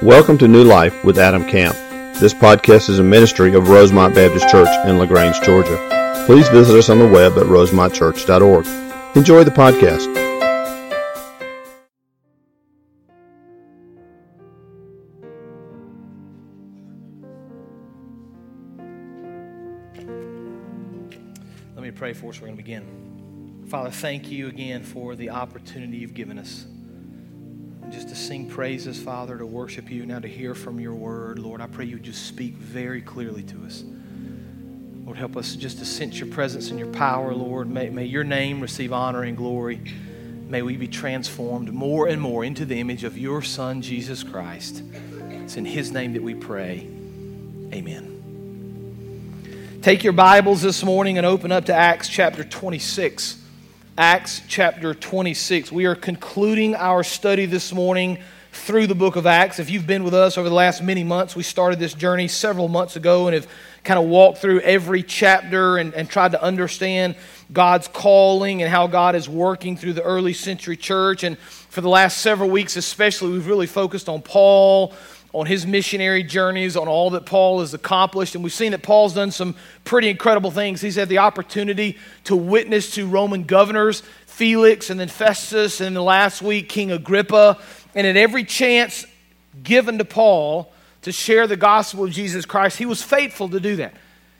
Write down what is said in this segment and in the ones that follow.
Welcome to New Life with Adam Camp. This podcast is a ministry of Rosemont Baptist Church in LaGrange, Georgia. Please visit us on the web at rosemontchurch.org. Enjoy the podcast. Let me pray for us. We're going to begin. Father, thank you again for the opportunity you've given us. Just to sing praises, Father, to worship you, now to hear from your word. Lord, I pray you just speak very clearly to us. Lord, help us just to sense your presence and your power, Lord. May, may your name receive honor and glory. May we be transformed more and more into the image of your Son, Jesus Christ. It's in his name that we pray. Amen. Take your Bibles this morning and open up to Acts chapter 26. Acts chapter 26. We are concluding our study this morning through the book of Acts. If you've been with us over the last many months, we started this journey several months ago and have kind of walked through every chapter and, and tried to understand God's calling and how God is working through the early century church. And for the last several weeks, especially, we've really focused on Paul on his missionary journeys, on all that Paul has accomplished. And we've seen that Paul's done some pretty incredible things. He's had the opportunity to witness to Roman governors, Felix and then Festus, and the last week, King Agrippa. And at every chance given to Paul to share the gospel of Jesus Christ, he was faithful to do that.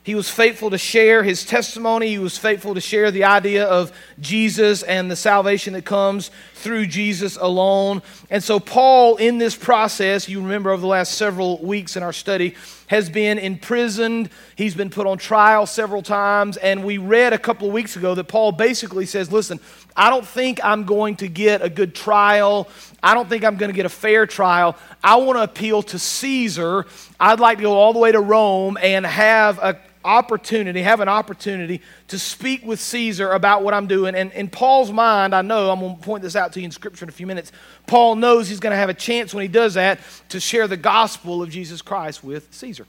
He was faithful to share his testimony. He was faithful to share the idea of Jesus and the salvation that comes through Jesus alone. And so, Paul, in this process, you remember over the last several weeks in our study, has been imprisoned. He's been put on trial several times. And we read a couple of weeks ago that Paul basically says, Listen, I don't think I'm going to get a good trial. I don't think I'm going to get a fair trial. I want to appeal to Caesar. I'd like to go all the way to Rome and have a opportunity, have an opportunity to speak with Caesar about what I'm doing. And in Paul's mind, I know, I'm going to point this out to you in Scripture in a few minutes. Paul knows he's going to have a chance when he does that to share the gospel of Jesus Christ with Caesar.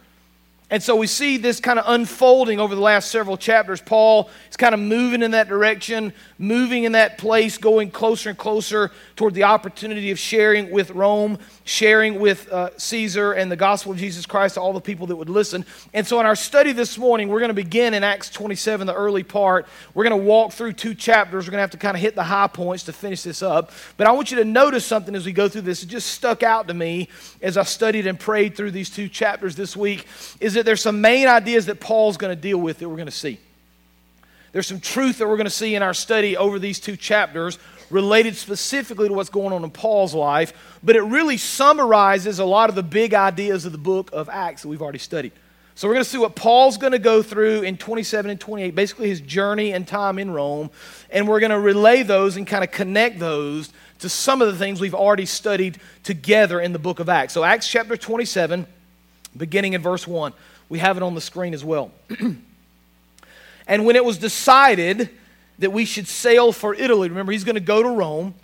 And so we see this kind of unfolding over the last several chapters. Paul is kind of moving in that direction, moving in that place, going closer and closer toward the opportunity of sharing with Rome, sharing with uh, Caesar and the gospel of Jesus Christ to all the people that would listen. And so in our study this morning, we're going to begin in Acts 27, the early part. We're going to walk through two chapters. We're going to have to kind of hit the high points to finish this up. But I want you to notice something as we go through this. It just stuck out to me as I studied and prayed through these two chapters this week is that there's some main ideas that Paul's going to deal with that we're going to see. There's some truth that we're going to see in our study over these two chapters related specifically to what's going on in Paul's life, but it really summarizes a lot of the big ideas of the book of Acts that we've already studied. So we're going to see what Paul's going to go through in 27 and 28, basically his journey and time in Rome, and we're going to relay those and kind of connect those to some of the things we've already studied together in the book of Acts. So Acts chapter 27, beginning in verse 1. We have it on the screen as well. and when it was decided that we should sail for Italy, remember, he's going to go to Rome.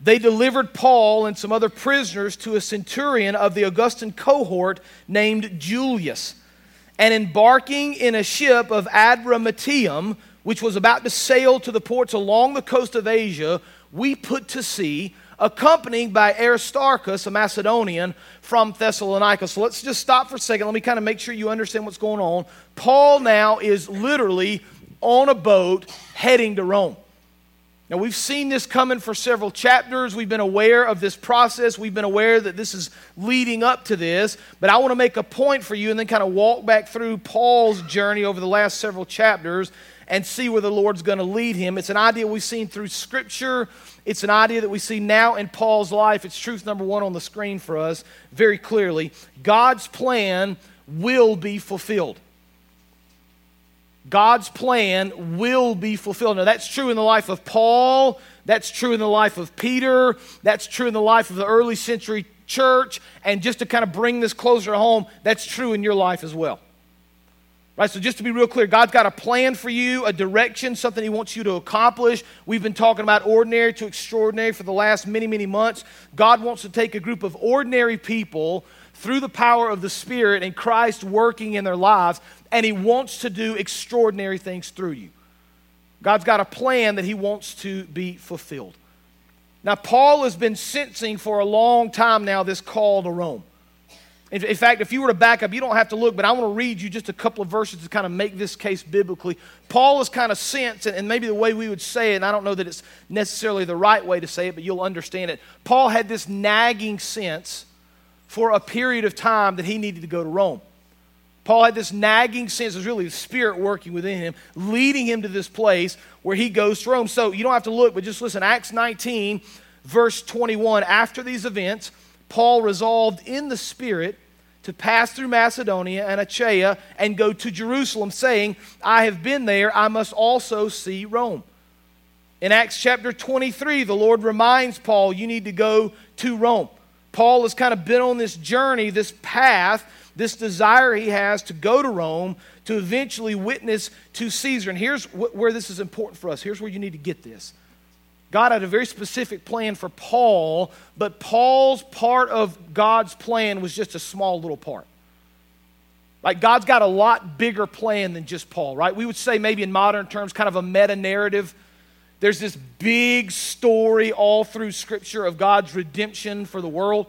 They delivered Paul and some other prisoners to a centurion of the Augustan cohort named Julius. And embarking in a ship of Adramyttium, which was about to sail to the ports along the coast of Asia, we put to sea accompanied by Aristarchus, a Macedonian from Thessalonica. So let's just stop for a second. Let me kind of make sure you understand what's going on. Paul now is literally on a boat heading to Rome. Now, we've seen this coming for several chapters. We've been aware of this process. We've been aware that this is leading up to this. But I want to make a point for you and then kind of walk back through Paul's journey over the last several chapters and see where the Lord's going to lead him. It's an idea we've seen through Scripture. It's an idea that we see now in Paul's life. It's truth number one on the screen for us very clearly. God's plan will be fulfilled. God's plan will be fulfilled. Now, that's true in the life of Paul. That's true in the life of Peter. That's true in the life of the early century church. And just to kind of bring this closer home, that's true in your life as well. Right, so just to be real clear, God's got a plan for you, a direction, something He wants you to accomplish. We've been talking about ordinary to extraordinary for the last many, many months. God wants to take a group of ordinary people through the power of the Spirit and Christ working in their lives, and He wants to do extraordinary things through you. God's got a plan that He wants to be fulfilled. Now, Paul has been sensing for a long time now this call to Rome. In, in fact, if you were to back up, you don't have to look, but I want to read you just a couple of verses to kind of make this case biblically. Paul is kind of sensed, and, and maybe the way we would say it, and I don't know that it's necessarily the right way to say it, but you'll understand it. Paul had this nagging sense for a period of time that he needed to go to Rome. Paul had this nagging sense, it's really the Spirit working within him, leading him to this place where he goes to Rome. So you don't have to look, but just listen. Acts 19, verse 21. After these events, Paul resolved in the Spirit to pass through Macedonia and Achaia and go to Jerusalem, saying, I have been there, I must also see Rome. In Acts chapter 23, the Lord reminds Paul, You need to go to Rome. Paul has kind of been on this journey, this path this desire he has to go to Rome to eventually witness to Caesar. And here's wh- where this is important for us. Here's where you need to get this. God had a very specific plan for Paul, but Paul's part of God's plan was just a small little part. Like God's got a lot bigger plan than just Paul, right? We would say maybe in modern terms kind of a meta narrative. There's this big story all through scripture of God's redemption for the world.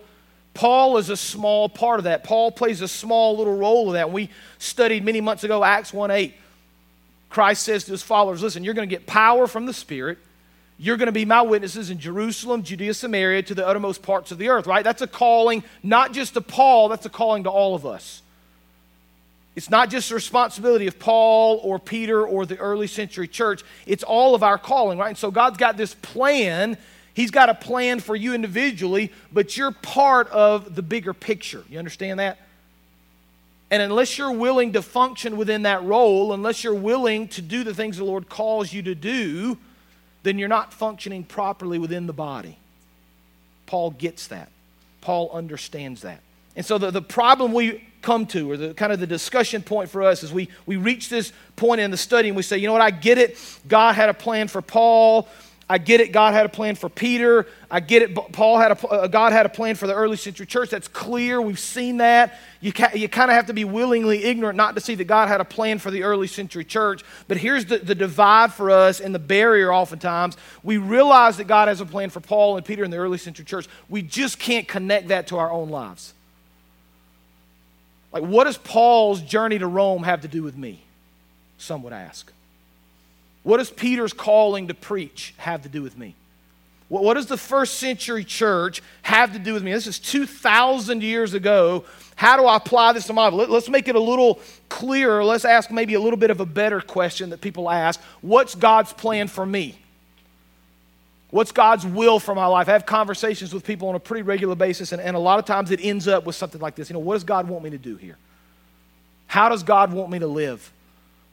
Paul is a small part of that. Paul plays a small little role of that. We studied many months ago Acts 1 8. Christ says to his followers, Listen, you're going to get power from the Spirit. You're going to be my witnesses in Jerusalem, Judea, Samaria, to the uttermost parts of the earth, right? That's a calling not just to Paul, that's a calling to all of us. It's not just the responsibility of Paul or Peter or the early century church, it's all of our calling, right? And so God's got this plan He's got a plan for you individually, but you're part of the bigger picture. You understand that? And unless you're willing to function within that role, unless you're willing to do the things the Lord calls you to do, then you're not functioning properly within the body. Paul gets that. Paul understands that. And so the, the problem we come to, or the kind of the discussion point for us, is we, we reach this point in the study and we say, you know what, I get it. God had a plan for Paul. I get it. God had a plan for Peter. I get it. Paul had a, uh, God had a plan for the early century church. That's clear. We've seen that. You, you kind of have to be willingly ignorant not to see that God had a plan for the early century church. But here's the, the divide for us and the barrier oftentimes. We realize that God has a plan for Paul and Peter in the early century church. We just can't connect that to our own lives. Like, what does Paul's journey to Rome have to do with me? Some would ask. What does Peter's calling to preach have to do with me? What does the first century church have to do with me? This is 2,000 years ago. How do I apply this to my life? Let's make it a little clearer. Let's ask maybe a little bit of a better question that people ask What's God's plan for me? What's God's will for my life? I have conversations with people on a pretty regular basis, and, and a lot of times it ends up with something like this. You know, what does God want me to do here? How does God want me to live?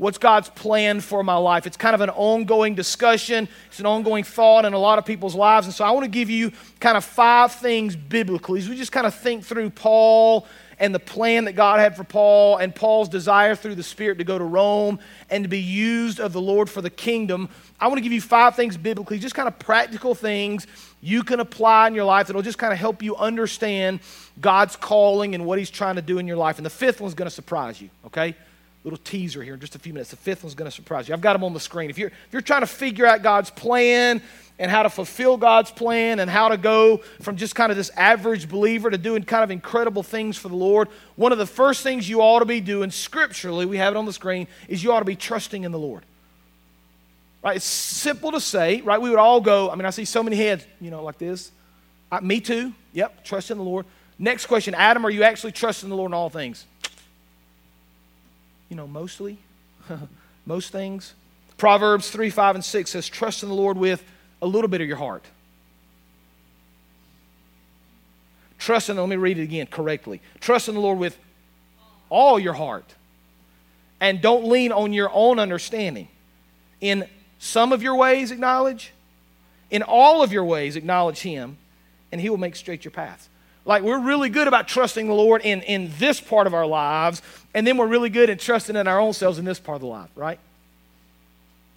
What's God's plan for my life? It's kind of an ongoing discussion, it's an ongoing thought in a lot of people's lives. And so I want to give you kind of five things biblically as we just kind of think through Paul and the plan that God had for Paul and Paul's desire through the Spirit to go to Rome and to be used of the Lord for the kingdom. I want to give you five things biblically, just kind of practical things you can apply in your life that'll just kind of help you understand God's calling and what He's trying to do in your life. And the fifth one's going to surprise you, okay? Little teaser here in just a few minutes. The fifth one's going to surprise you. I've got them on the screen. If you're, if you're trying to figure out God's plan and how to fulfill God's plan and how to go from just kind of this average believer to doing kind of incredible things for the Lord, one of the first things you ought to be doing scripturally, we have it on the screen, is you ought to be trusting in the Lord. Right? It's simple to say, right? We would all go, I mean, I see so many heads, you know, like this. I, me too. Yep, trust in the Lord. Next question Adam, are you actually trusting the Lord in all things? You know, mostly, most things. Proverbs 3, 5, and 6 says, Trust in the Lord with a little bit of your heart. Trust in, let me read it again correctly. Trust in the Lord with all your heart. And don't lean on your own understanding. In some of your ways, acknowledge. In all of your ways, acknowledge Him, and He will make straight your paths. Like we're really good about trusting the Lord in, in this part of our lives, and then we're really good at trusting in our own selves in this part of the life, right?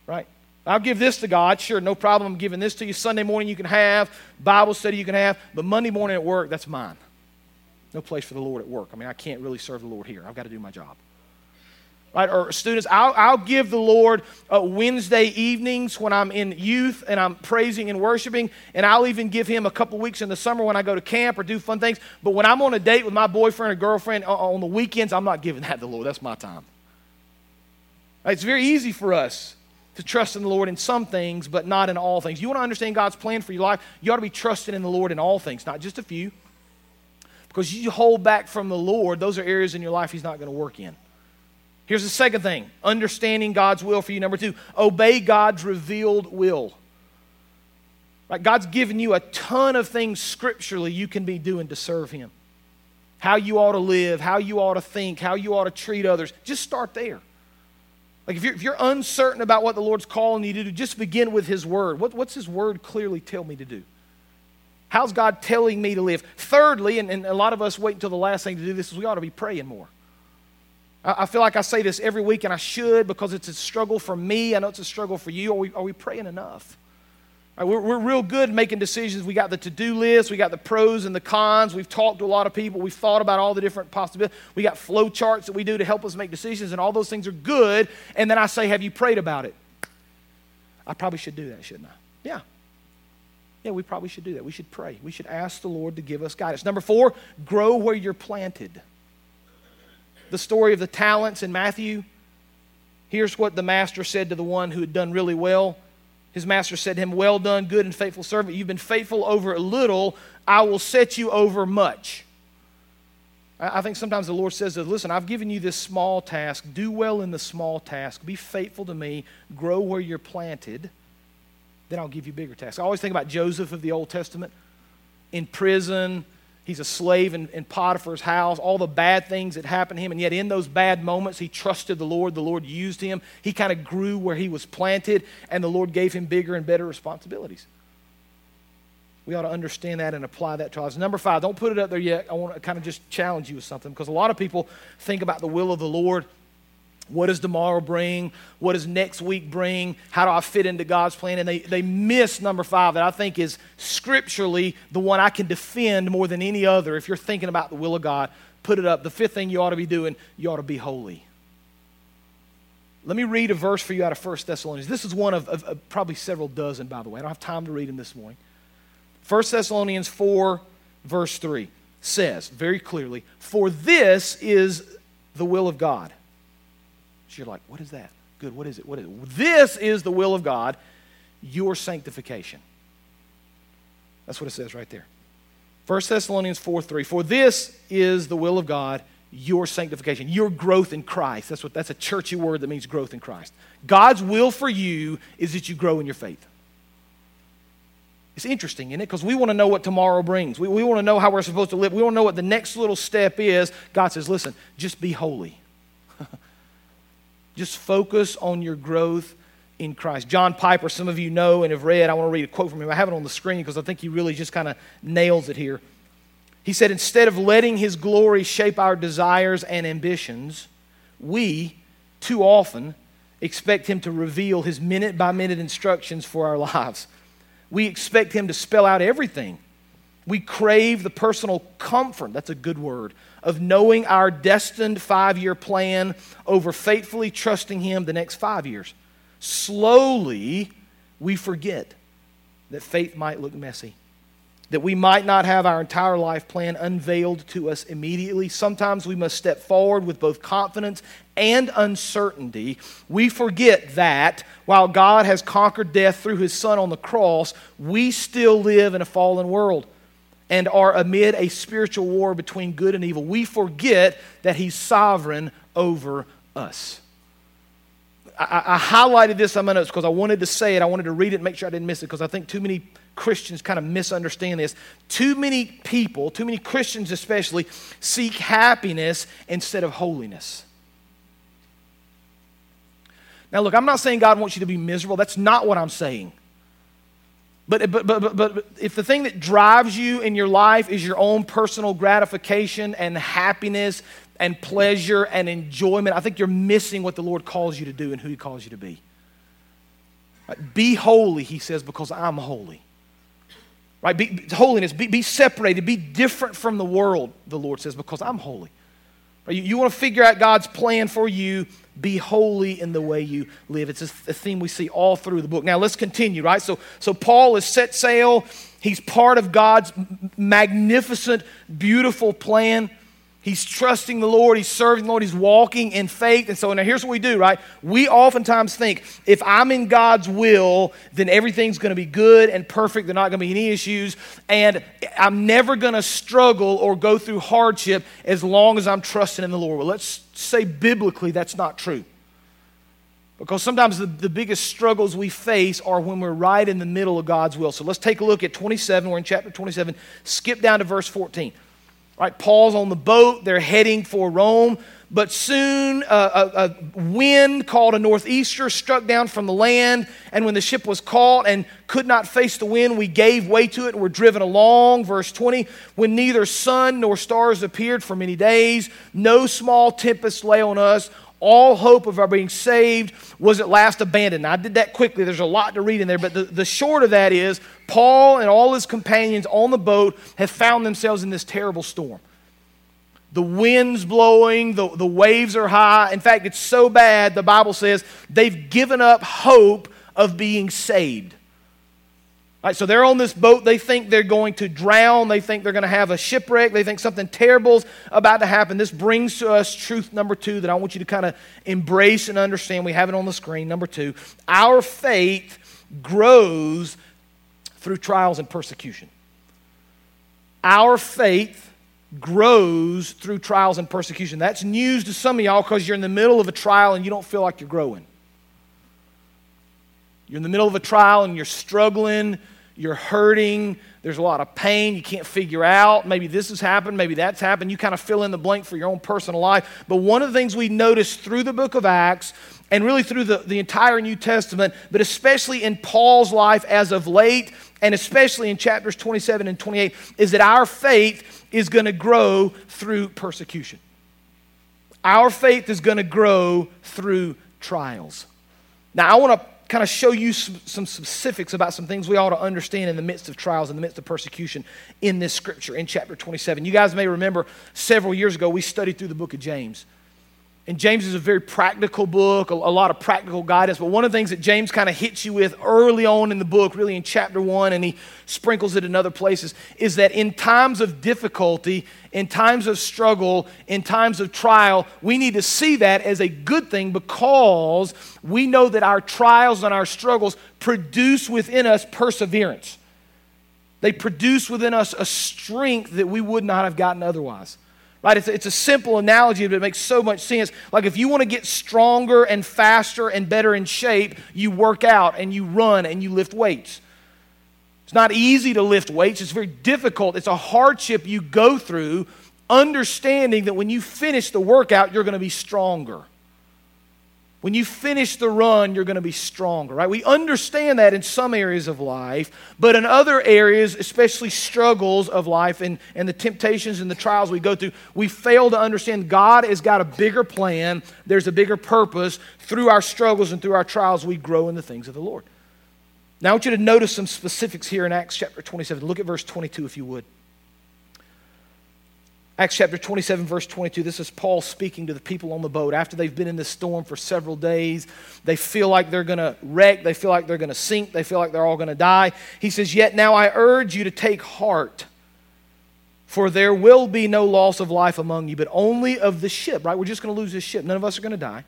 Right? I'll give this to God. Sure, no problem. I'm giving this to you. Sunday morning you can have, Bible study you can have, but Monday morning at work, that's mine. No place for the Lord at work. I mean, I can't really serve the Lord here. I've got to do my job. Right? Or students, I'll, I'll give the Lord uh, Wednesday evenings when I'm in youth and I'm praising and worshiping, and I'll even give Him a couple weeks in the summer when I go to camp or do fun things. But when I'm on a date with my boyfriend or girlfriend on the weekends, I'm not giving that to the Lord. That's my time. Right? It's very easy for us to trust in the Lord in some things, but not in all things. You want to understand God's plan for your life, you ought to be trusting in the Lord in all things, not just a few. Because you hold back from the Lord, those are areas in your life He's not going to work in. Here's the second thing understanding God's will for you. Number two, obey God's revealed will. Right? God's given you a ton of things scripturally you can be doing to serve Him. How you ought to live, how you ought to think, how you ought to treat others. Just start there. Like if you're, if you're uncertain about what the Lord's calling you to do, just begin with His Word. What, what's His Word clearly tell me to do? How's God telling me to live? Thirdly, and, and a lot of us wait until the last thing to do this, is we ought to be praying more. I feel like I say this every week, and I should because it's a struggle for me. I know it's a struggle for you. Are we, are we praying enough? Right, we're, we're real good making decisions. We got the to do list, we got the pros and the cons. We've talked to a lot of people, we've thought about all the different possibilities. We got flow charts that we do to help us make decisions, and all those things are good. And then I say, Have you prayed about it? I probably should do that, shouldn't I? Yeah. Yeah, we probably should do that. We should pray. We should ask the Lord to give us guidance. Number four, grow where you're planted the story of the talents in Matthew, here's what the master said to the one who had done really well. His master said to him, Well done, good and faithful servant. You've been faithful over a little, I will set you over much. I think sometimes the Lord says, Listen, I've given you this small task. Do well in the small task. Be faithful to me. Grow where you're planted. Then I'll give you bigger tasks. I always think about Joseph of the Old Testament in prison, He's a slave in, in, Potiphar's house, all the bad things that happened to him. And yet, in those bad moments, he trusted the Lord. The Lord used him. He kind of grew where he was planted, and the Lord gave him bigger and better responsibilities. We ought to understand that and apply that to us. Number five, don't put it up there yet. I want to kind of just challenge you with something because a lot of people think about the will of the Lord what does tomorrow bring? What does next week bring? How do I fit into God's plan? And they, they miss number five that I think is scripturally the one I can defend more than any other. If you're thinking about the will of God, put it up. The fifth thing you ought to be doing, you ought to be holy. Let me read a verse for you out of 1 Thessalonians. This is one of, of, of probably several dozen, by the way. I don't have time to read them this morning. 1 Thessalonians 4, verse 3 says very clearly, For this is the will of God so you're like, what is that? Good, what is it? What is it? This is the will of God, your sanctification. That's what it says right there. 1 Thessalonians 4 3. For this is the will of God, your sanctification, your growth in Christ. That's what that's a churchy word that means growth in Christ. God's will for you is that you grow in your faith. It's interesting, isn't it? Because we want to know what tomorrow brings. We, we want to know how we're supposed to live. We want to know what the next little step is. God says, listen, just be holy. Just focus on your growth in Christ. John Piper, some of you know and have read, I want to read a quote from him. I have it on the screen because I think he really just kind of nails it here. He said, Instead of letting his glory shape our desires and ambitions, we, too often, expect him to reveal his minute by minute instructions for our lives. We expect him to spell out everything. We crave the personal comfort, that's a good word, of knowing our destined five year plan over faithfully trusting Him the next five years. Slowly, we forget that faith might look messy, that we might not have our entire life plan unveiled to us immediately. Sometimes we must step forward with both confidence and uncertainty. We forget that while God has conquered death through His Son on the cross, we still live in a fallen world and are amid a spiritual war between good and evil, we forget that He's sovereign over us. I, I highlighted this on my notes because I wanted to say it. I wanted to read it and make sure I didn't miss it because I think too many Christians kind of misunderstand this. Too many people, too many Christians especially, seek happiness instead of holiness. Now, look, I'm not saying God wants you to be miserable. That's not what I'm saying. But, but, but, but, if the thing that drives you in your life is your own personal gratification and happiness and pleasure and enjoyment, I think you're missing what the Lord calls you to do and who He calls you to be. Be holy, He says, because I'm holy. Right? Be, holiness, be, be separated, be different from the world, the Lord says, because I'm holy. You, you want to figure out God's plan for you. Be holy in the way you live. It's a, theme we see all through the book. Now let's continue, right? So, so Paul has set sail. He's part of God's magnificent, beautiful plan. He's trusting the Lord. He's serving the Lord. He's walking in faith. And so now here's what we do, right? We oftentimes think if I'm in God's will, then everything's going to be good and perfect. There's not going to be any issues. And I'm never going to struggle or go through hardship as long as I'm trusting in the Lord. Well, let's say biblically that's not true. Because sometimes the, the biggest struggles we face are when we're right in the middle of God's will. So let's take a look at 27. We're in chapter 27. Skip down to verse 14. Right, Paul's on the boat. They're heading for Rome. But soon a, a, a, wind called a northeaster struck down from the land. And when the ship was caught and could not face the wind, we gave way to it and were driven along. Verse 20 When neither sun nor stars appeared for many days, no small tempest lay on us all hope of our being saved was at last abandoned. Now, I did that quickly. There's a lot to read in there, but the, the short of that is Paul and all his companions on the boat have found themselves in this terrible storm. The wind's blowing, the, the waves are high. In fact, it's so bad, the Bible says they've given up hope of being saved. Right, so they're on this boat. They think they're going to drown. They think they're going to have a shipwreck. They think something terrible's about to happen. This brings to us truth number two that I want you to kind of embrace and understand. We have it on the screen. Number two, our faith grows through trials and persecution. Our faith grows through trials and persecution. That's news to some of y'all because you're in the middle of a trial and you don't feel like you're growing. You're in the middle of a trial and you're struggling you're hurting, there's a lot of pain, you can't figure out. Maybe this has happened, maybe that's happened. You kind of fill in the blank for your own personal life. But one of the things we notice through the book of Acts, and really through the, the entire New Testament, but especially in Paul's life as of late, and especially in chapters 27 and 28, is that our faith is going to grow through persecution. Our faith is going to grow through trials. Now, I want to kind of show you some, specifics about some things we ought to understand in the midst of trials, in the midst of persecution in this scripture in chapter 27. You guys may remember several years ago we studied through the book of James. And James is a very practical book, a, lot of practical guidance. But one of the things that James kind of hits you with early on in the book, really in chapter one, and he sprinkles it in other places, is that in times of difficulty, in times of struggle, in times of trial, we need to see that as a good thing because we know that our trials and our struggles produce within us perseverance. They produce within us a strength that we would not have gotten otherwise. Right? It's a, it's a simple analogy, but it makes so much sense. Like if you want to get stronger and faster and better in shape, you work out and you run and you lift weights. It's not easy to lift weights, it's very difficult. It's a hardship you go through, understanding that when you finish the workout, you're going to be stronger. When you finish the run, you're going to be stronger, right? We understand that in some areas of life, but in other areas, especially struggles of life and, and the temptations and the trials we go through, we fail to understand God has got a bigger plan. There's a bigger purpose. Through our struggles and through our trials, we grow in the things of the Lord. Now, I want you to notice some specifics here in Acts chapter 27. Look at verse 22, if you would. Acts chapter 27, verse 22. This is Paul speaking to the people on the boat after they've been in this storm for several days. They feel like they're going to wreck. They feel like they're going to sink. They feel like they're all going to die. He says, Yet now I urge you to take heart, for there will be no loss of life among you, but only of the ship, right? We're just going to lose this ship. None of us are going to die.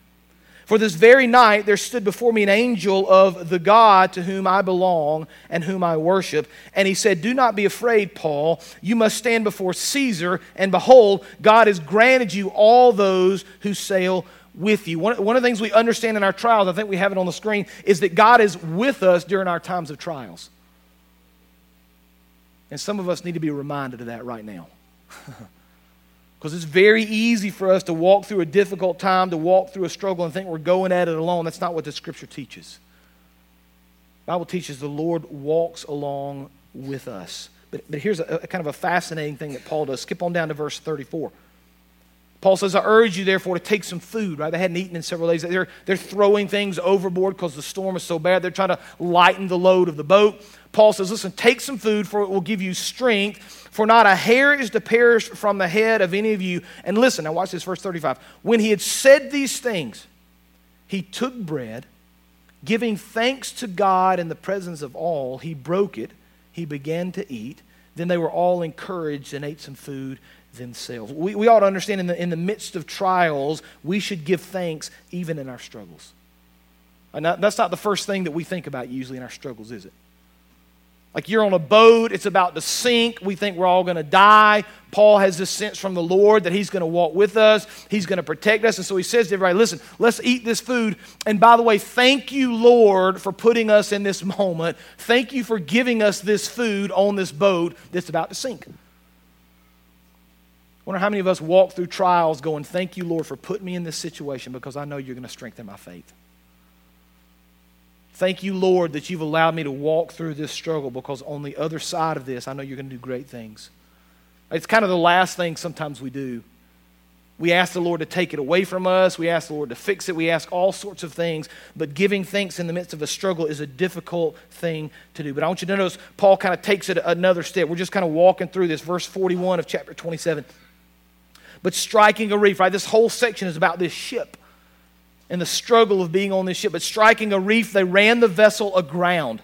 For this very night there stood before me an angel of the God to whom I belong and whom I worship. And he said, Do not be afraid, Paul. You must stand before Caesar, and behold, God has granted you all those who sail with you. One, one of the things we understand in our trials, I think we have it on the screen, is that God is with us during our times of trials. And some of us need to be reminded of that right now. Because it's very easy for us to walk through a difficult time, to walk through a struggle, and think we're going at it alone. That's not what the scripture teaches. The Bible teaches the Lord walks along with us. But, but here's a, a kind of a fascinating thing that Paul does. Skip on down to verse 34. Paul says, I urge you, therefore, to take some food, right? They hadn't eaten in several days. They're, they're throwing things overboard because the storm is so bad. They're trying to lighten the load of the boat. Paul says, Listen, take some food, for it will give you strength. For not a hair is to perish from the head of any of you. And listen, now watch this, verse 35. When he had said these things, he took bread, giving thanks to God in the presence of all, he broke it, he began to eat. Then they were all encouraged and ate some food themselves. We, we ought to understand in the, in the midst of trials, we should give thanks even in our struggles. And that's not the first thing that we think about usually in our struggles, is it? Like you're on a boat, it's about to sink. We think we're all going to die. Paul has this sense from the Lord that he's going to walk with us, he's going to protect us. And so he says to everybody, listen, let's eat this food. And by the way, thank you, Lord, for putting us in this moment. Thank you for giving us this food on this boat that's about to sink. Wonder how many of us walk through trials going, Thank you, Lord, for putting me in this situation because I know you're going to strengthen my faith. Thank you, Lord, that you've allowed me to walk through this struggle because on the other side of this, I know you're going to do great things. It's kind of the last thing sometimes we do. We ask the Lord to take it away from us. We ask the Lord to fix it. We ask all sorts of things. But giving thanks in the midst of a struggle is a difficult thing to do. But I want you to notice Paul kind of takes it another step. We're just kind of walking through this, verse 41 of chapter 27. But striking a reef, right? This whole section is about this ship and the struggle of being on this ship. But striking a reef, they ran the vessel aground.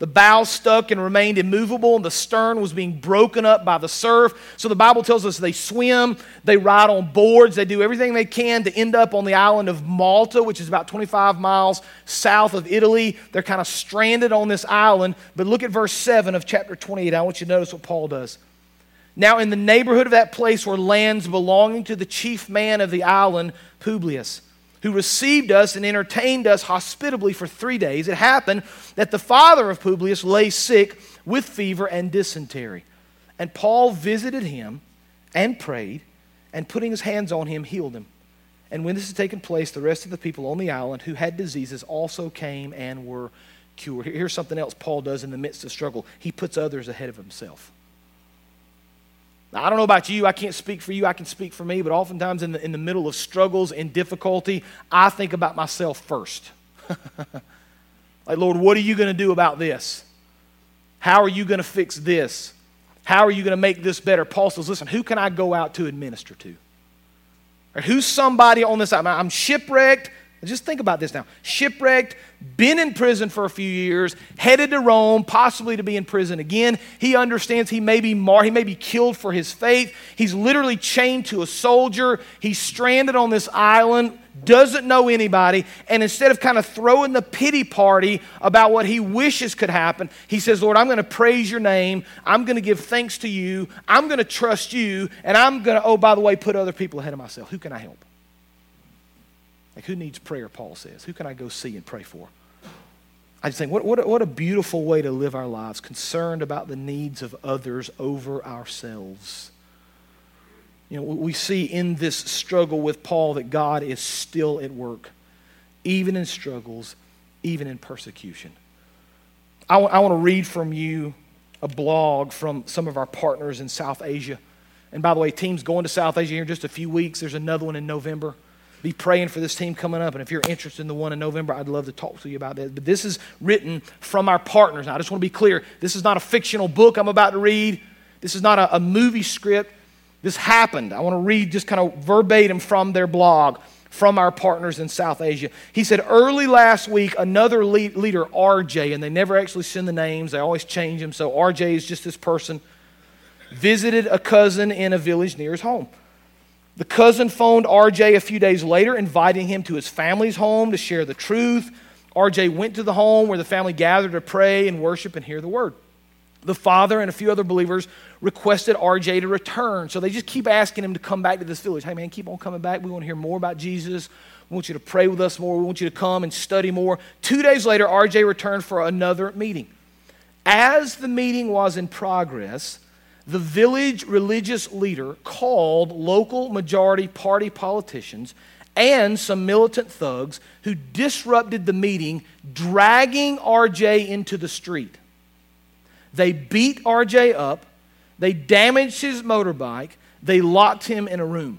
The bow stuck and remained immovable, and the stern was being broken up by the surf. So the Bible tells us they swim, they ride on boards, they do everything they can to end up on the island of Malta, which is about 25 miles south of Italy. They're kind of stranded on this island. But look at verse 7 of chapter 28. I want you to notice what Paul does. Now, in the neighborhood of that place were lands belonging to the chief man of the island, Publius who received us and entertained us hospitably for three days, it happened that the father of Publius lay sick with fever and dysentery. And Paul visited him and prayed, and putting his hands on him, healed him. And when this had taken place, the rest of the people on the island who had diseases also came and were cured. Here's something else Paul does in the midst of struggle he puts others ahead of himself. Now, I don't know about you. I can't speak for you. I can speak for me. But oftentimes, in the, in the middle of struggles and difficulty, I think about myself first. like, Lord, what are you going to do about this? How are you going to fix this? How are you going to make this better? Paul says, listen, who can I go out to administer to? Or who's somebody on this? I'm shipwrecked. Just think about this now. Shipwrecked, been in prison for a few years, headed to Rome, possibly to be in prison again. He understands he may be mar- he may be killed for his faith. He's literally chained to a soldier. He's stranded on this island, doesn't know anybody, and instead of kind of throwing the pity party about what he wishes could happen, he says, "Lord, I'm going to praise your name. I'm going to give thanks to you. I'm going to trust you, and I'm going to oh by the way, put other people ahead of myself. Who can I help?" Like, who needs prayer, Paul says? Who can I go see and pray for? I just think, what, what, what a beautiful way to live our lives, concerned about the needs of others over ourselves. You know, we see in this struggle with Paul that God is still at work, even in struggles, even in persecution. I, w- I want to read from you a blog from some of our partners in South Asia. And by the way, team's going to South Asia here in just a few weeks. There's another one in November be praying for this team coming up. And if you're interested in the one in November, I'd love to talk to you about that. But this is written from our partners. Now, I just want to be clear this is not a fictional book I'm about to read, this is not a, a movie script. This happened. I want to read just kind of verbatim from their blog from our partners in South Asia. He said, Early last week, another leader, RJ, and they never actually send the names, they always change them. So RJ is just this person, visited a cousin in a village near his home. The cousin phoned RJ a few days later, inviting him to his family's home to share the truth. RJ went to the home where the family gathered to pray and worship and hear the word. The father and a few other believers requested RJ to return. So they just keep asking him to come back to this village. Hey, man, keep on coming back. We want to hear more about Jesus. We want you to pray with us more. We want you to come and study more. Two days later, RJ returned for another meeting. As the meeting was in progress, the village religious leader called local majority party politicians and some militant thugs who disrupted the meeting, dragging RJ into the street. They beat RJ up, they damaged his motorbike, they locked him in a room.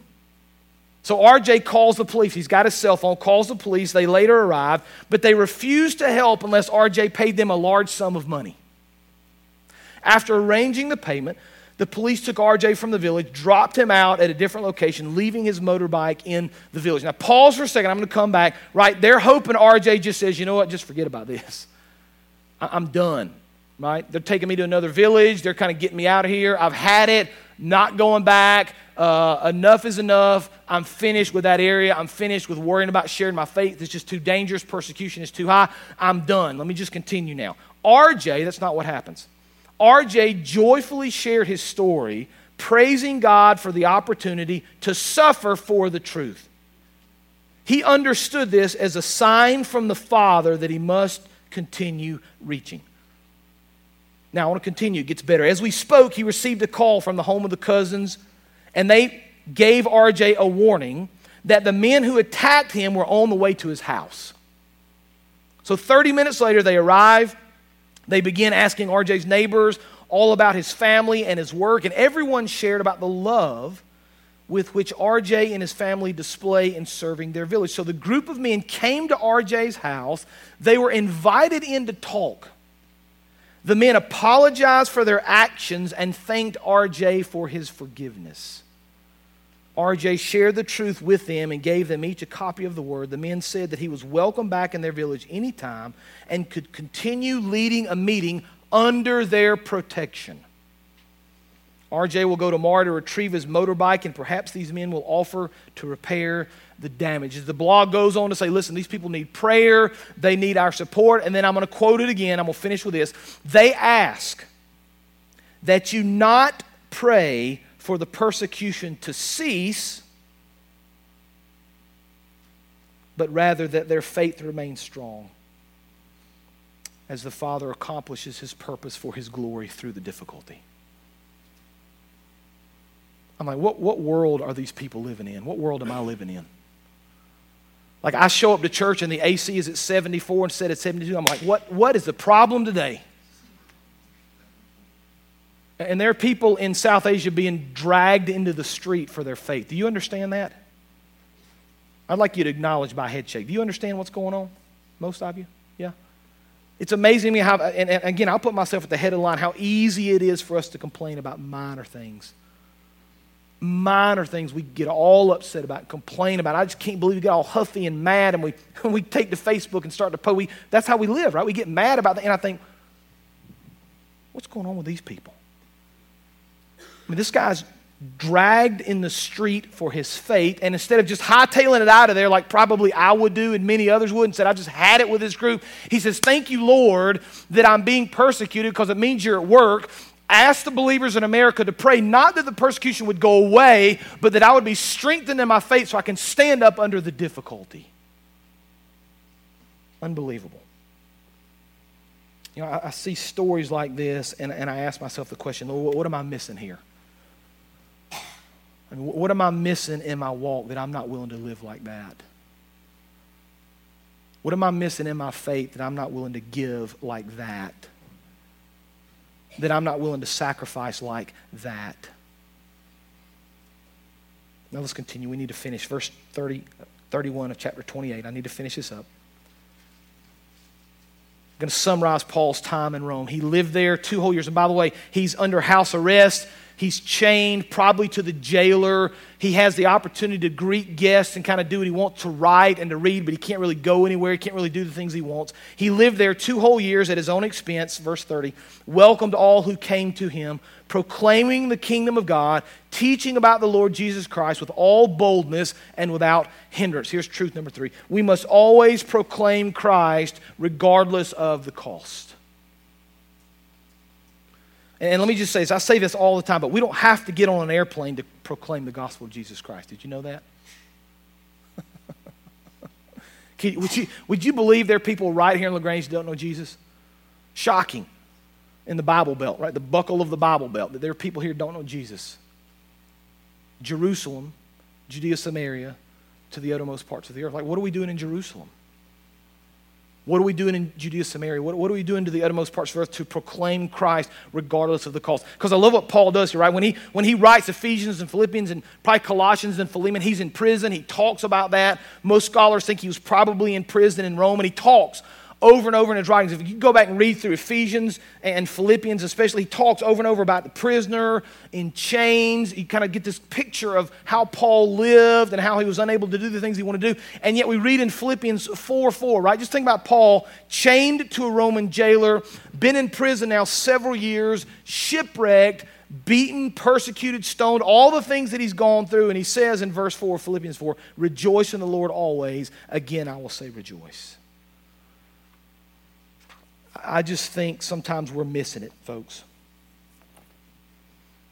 So RJ calls the police. He's got his cell phone, calls the police. They later arrive, but they refuse to help unless RJ paid them a large sum of money. After arranging the payment, the police took RJ from the village, dropped him out at a different location, leaving his motorbike in the village. Now, pause for a second. I'm going to come back. Right? They're hoping RJ just says, you know what, just forget about this. I'm done. Right? They're taking me to another village. They're kind of getting me out of here. I've had it, not going back. Uh, enough is enough. I'm finished with that area. I'm finished with worrying about sharing my faith. It's just too dangerous. Persecution is too high. I'm done. Let me just continue now. RJ, that's not what happens. RJ joyfully shared his story, praising God for the opportunity to suffer for the truth. He understood this as a sign from the Father that he must continue reaching. Now, I want to continue. It gets better. As we spoke, he received a call from the home of the cousins, and they gave RJ a warning that the men who attacked him were on the way to his house. So, 30 minutes later, they arrive. They begin asking RJ's neighbors all about his family and his work, and everyone shared about the love with which RJ and his family display in serving their village. So the group of men came to RJ's house. They were invited in to talk. The men apologized for their actions and thanked RJ for his forgiveness. RJ shared the truth with them and gave them each a copy of the word. The men said that he was welcome back in their village anytime and could continue leading a meeting under their protection. RJ will go tomorrow to retrieve his motorbike, and perhaps these men will offer to repair the damages. The blog goes on to say, listen, these people need prayer, they need our support. And then I'm going to quote it again. I'm going to finish with this. They ask that you not pray for the persecution to cease, but rather that their faith remains strong as the Father accomplishes his purpose for his glory through the difficulty. I'm like, what, what world are these people living in? What world am I living in? Like, I show up to church and the AC is at 74 instead of 72. I'm like, what, what is the problem today? And there are people in South Asia being dragged into the street for their faith. Do you understand that? I'd like you to acknowledge by head shake. Do you understand what's going on? Most of you? Yeah? It's amazing me how, and, and again, I'll put myself at the head of the line, how easy it is for us to complain about minor things. Minor things we get all upset about, complain about. I just can't believe we get all huffy and mad, and we, we take to Facebook and start to post. We, that's how we live, right? We get mad about that, and I think, what's going on with these people? I mean, this guy's dragged in the street for his faith, and instead of just hightailing it out of there like probably I would do and many others would, and said, I just had it with this group, he says, Thank you, Lord, that I'm being persecuted because it means you're at work. Ask the believers in America to pray not that the persecution would go away, but that I would be strengthened in my faith so I can stand up under the difficulty. Unbelievable. You know, I, I see stories like this, and, and I ask myself the question, Lord, what, what am I missing here? I mean, what am I missing in my walk that I'm not willing to live like that? What am I missing in my faith that I'm not willing to give like that? That I'm not willing to sacrifice like that? Now let's continue. We need to finish. Verse 30, 31 of chapter 28. I need to finish this up. I'm going to summarize Paul's time in Rome. He lived there two whole years. And by the way, he's under house arrest. He's chained probably to the jailer. He has the opportunity to greet guests and kind of do what he wants to write and to read, but he can't really go anywhere. He can't really do the things he wants. He lived there two whole years at his own expense, verse 30. Welcomed all who came to him, proclaiming the kingdom of God, teaching about the Lord Jesus Christ with all boldness and without hindrance. Here's truth number three we must always proclaim Christ regardless of the cost. And let me just say this I say this all the time, but we don't have to get on an airplane to proclaim the gospel of Jesus Christ. Did you know that? would, you, would you believe there are people right here in LaGrange who don't know Jesus? Shocking in the Bible Belt, right? The buckle of the Bible Belt, that there are people here don't know Jesus. Jerusalem, Judea, Samaria, to the uttermost parts of the earth. Like, what are we doing in Jerusalem? What are we doing in Judea, Samaria? What, what are we doing to the uttermost parts of earth to proclaim Christ regardless of the cost? Because I love what Paul does here, right? When he, when he writes Ephesians and Philippians and probably Colossians and Philemon, he's in prison. He talks about that. Most scholars think he was probably in prison in Rome, and he talks over and over in his writings. If you go back and read through Ephesians and Philippians, especially, he talks over and over about the prisoner in chains. You kind of get this picture of how Paul lived and how he was unable to do the things he wanted to do. And yet we read in Philippians 4 4, right? Just think about Paul chained to a Roman jailer, been in prison now several years, shipwrecked, beaten, persecuted, stoned, all the things that he's gone through. And he says in verse 4, Philippians 4, rejoice in the Lord always. Again, I will say rejoice. I just think sometimes we're missing it, folks.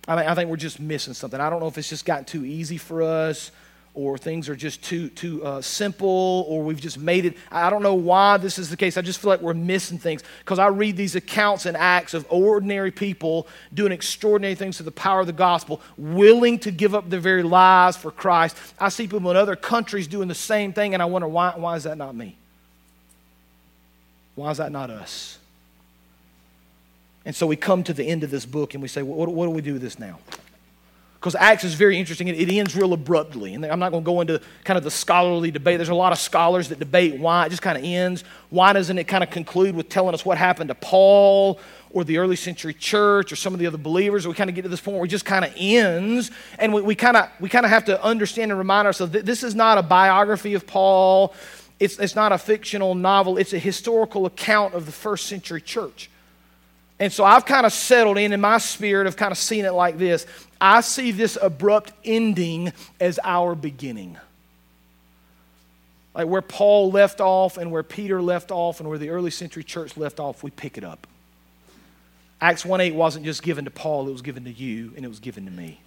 I, mean, I think we're just missing something. I don't know if it's just gotten too easy for us or things are just too, too uh, simple or we've just made it. I don't know why this is the case. I just feel like we're missing things because I read these accounts and acts of ordinary people doing extraordinary things to the power of the gospel, willing to give up their very lives for Christ. I see people in other countries doing the same thing and I wonder why, why is that not me? Why is that not us? And so we come to the end of this book and we say, what, what do we do with this now? Because Acts is very interesting. It, it ends real abruptly. And I'm not going to go into kind of the scholarly debate. There's a lot of scholars that debate why it just kind of ends. Why doesn't it kind of conclude with telling us what happened to Paul or the early century church or some of the other believers? We kind of get to this point where it just kind of ends. And we, we kind of we kind of have to understand and remind ourselves that this is not a biography of Paul. It's, it's not a fictional novel, it's a historical account of the first century church. And so I've kind of settled in in my spirit of kind of seeing it like this. I see this abrupt ending as our beginning. Like where Paul left off and where Peter left off and where the early century church left off, we pick it up. Acts 1 8 wasn't just given to Paul, it was given to you and it was given to me.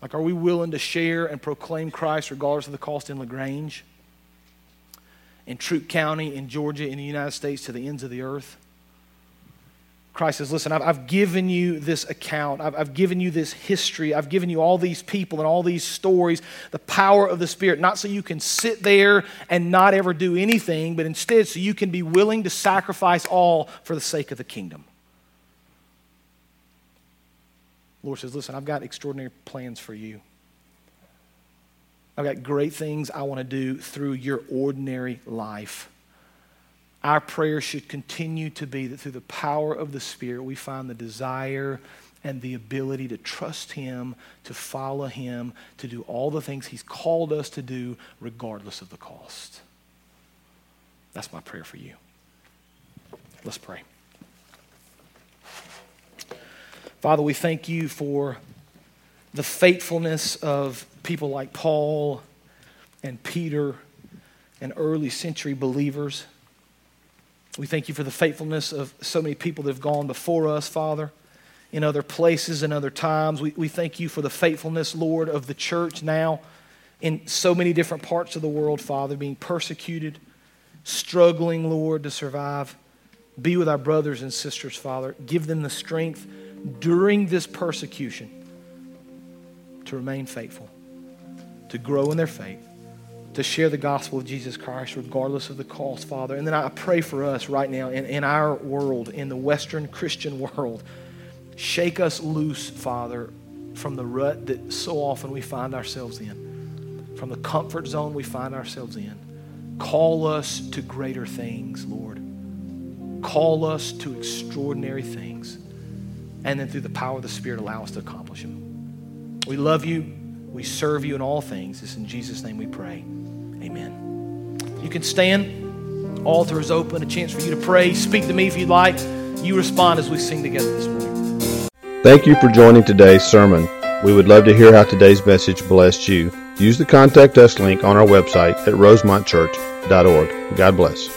Like, are we willing to share and proclaim Christ regardless of the cost in LaGrange? in Troup County, in Georgia, in the United States, to the ends of the earth. Christ says, Listen, I've, I've given you this account. I've, I've, given you this history. I've given you all these people and all these stories, the power of the Spirit, not so you can sit there and not ever do anything, but instead so you can be willing to sacrifice all for the sake of the kingdom. Lord says, Listen, I've got extraordinary plans for you. I've got great things I want to do through your ordinary life. Our prayer should continue to be that through the power of the Spirit, we find the desire and the ability to trust Him, to follow Him, to do all the things He's called us to do, regardless of the cost. That's my prayer for you. Let's pray. Father, we thank you for the faithfulness of people like Paul and Peter and early century believers. We thank you for the faithfulness of so many people that have gone before us, Father, in other places and other times. We, we thank you for the faithfulness, Lord, of the church now in so many different parts of the world, Father, being persecuted, struggling, Lord, to survive. Be with our brothers and sisters, Father. Give them the strength during this persecution to remain faithful, to grow in their faith, to share the gospel of Jesus Christ regardless of the cost, Father. And then I pray for us right now in, in our world, in the Western Christian world. Shake us loose, Father, from the rut that so often we find ourselves in, from the comfort zone we find ourselves in. Call us to greater things, Lord. Call us to extraordinary things. And then through the power of the Spirit, allow us to accomplish them. We love you. We serve you in all things. It's in Jesus' name we pray. Amen. You can stand. Altar is open. A chance for you to pray. Speak to me if you'd like. You respond as we sing together this morning. Thank you for joining today's sermon. We would love to hear how today's message blessed you. Use the contact us link on our website at rosemontchurch.org. God bless.